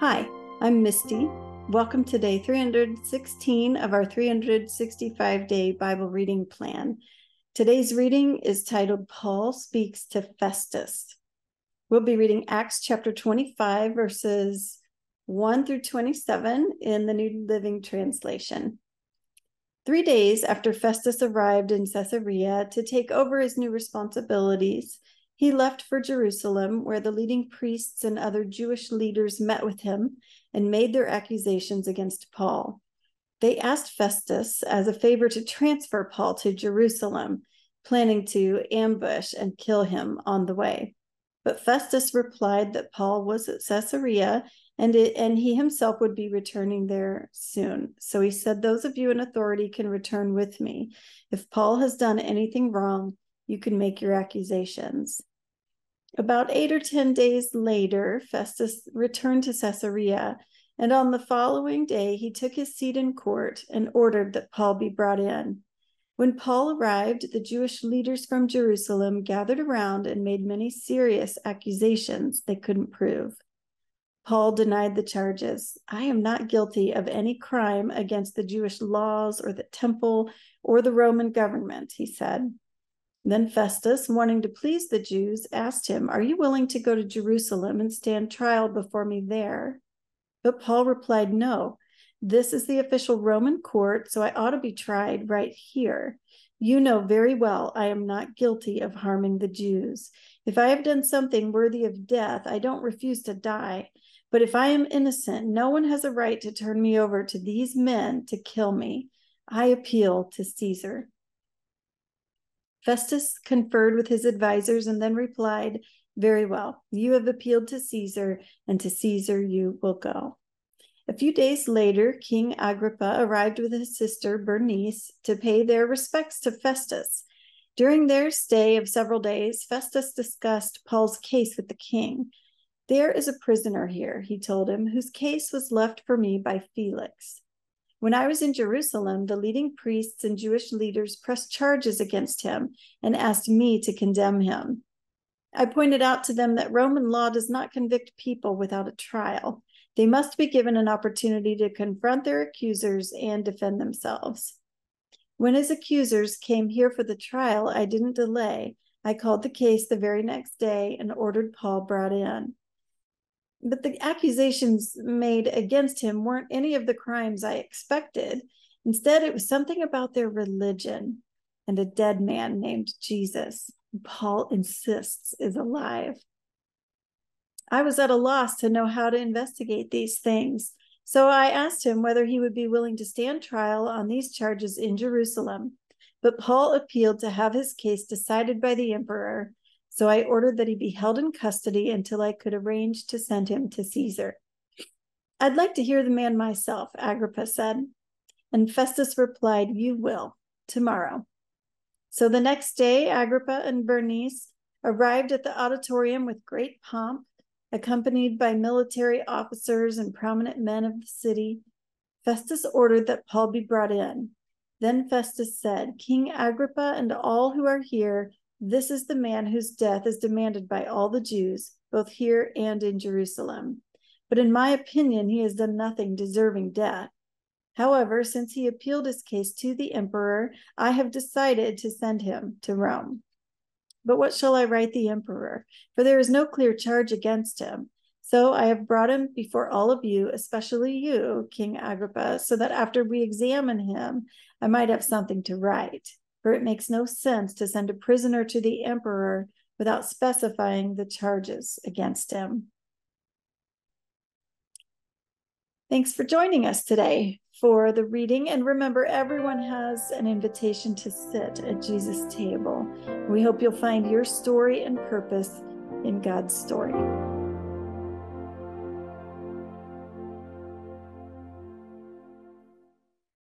Hi, I'm Misty. Welcome to day 316 of our 365 day Bible reading plan. Today's reading is titled Paul Speaks to Festus. We'll be reading Acts chapter 25, verses 1 through 27 in the New Living Translation. Three days after Festus arrived in Caesarea to take over his new responsibilities, he left for Jerusalem, where the leading priests and other Jewish leaders met with him and made their accusations against Paul. They asked Festus as a favor to transfer Paul to Jerusalem, planning to ambush and kill him on the way. But Festus replied that Paul was at Caesarea and, it, and he himself would be returning there soon. So he said, Those of you in authority can return with me. If Paul has done anything wrong, you can make your accusations. About eight or ten days later, Festus returned to Caesarea, and on the following day he took his seat in court and ordered that Paul be brought in. When Paul arrived, the Jewish leaders from Jerusalem gathered around and made many serious accusations they couldn't prove. Paul denied the charges. I am not guilty of any crime against the Jewish laws or the temple or the Roman government, he said. Then Festus, wanting to please the Jews, asked him, Are you willing to go to Jerusalem and stand trial before me there? But Paul replied, No, this is the official Roman court, so I ought to be tried right here. You know very well I am not guilty of harming the Jews. If I have done something worthy of death, I don't refuse to die. But if I am innocent, no one has a right to turn me over to these men to kill me. I appeal to Caesar. Festus conferred with his advisers and then replied, Very well, you have appealed to Caesar, and to Caesar you will go. A few days later, King Agrippa arrived with his sister Bernice to pay their respects to Festus. During their stay of several days, Festus discussed Paul's case with the king. There is a prisoner here, he told him, whose case was left for me by Felix. When I was in Jerusalem, the leading priests and Jewish leaders pressed charges against him and asked me to condemn him. I pointed out to them that Roman law does not convict people without a trial. They must be given an opportunity to confront their accusers and defend themselves. When his accusers came here for the trial, I didn't delay. I called the case the very next day and ordered Paul brought in but the accusations made against him weren't any of the crimes I expected. Instead, it was something about their religion and a dead man named Jesus. Paul insists is alive. I was at a loss to know how to investigate these things. So I asked him whether he would be willing to stand trial on these charges in Jerusalem. But Paul appealed to have his case decided by the emperor so I ordered that he be held in custody until I could arrange to send him to Caesar. I'd like to hear the man myself, Agrippa said. And Festus replied, You will, tomorrow. So the next day, Agrippa and Bernice arrived at the auditorium with great pomp, accompanied by military officers and prominent men of the city. Festus ordered that Paul be brought in. Then Festus said, King Agrippa and all who are here, this is the man whose death is demanded by all the Jews, both here and in Jerusalem. But in my opinion, he has done nothing deserving death. However, since he appealed his case to the emperor, I have decided to send him to Rome. But what shall I write the emperor? For there is no clear charge against him. So I have brought him before all of you, especially you, King Agrippa, so that after we examine him, I might have something to write for it makes no sense to send a prisoner to the emperor without specifying the charges against him. Thanks for joining us today for the reading. And remember, everyone has an invitation to sit at Jesus' table. We hope you'll find your story and purpose in God's story.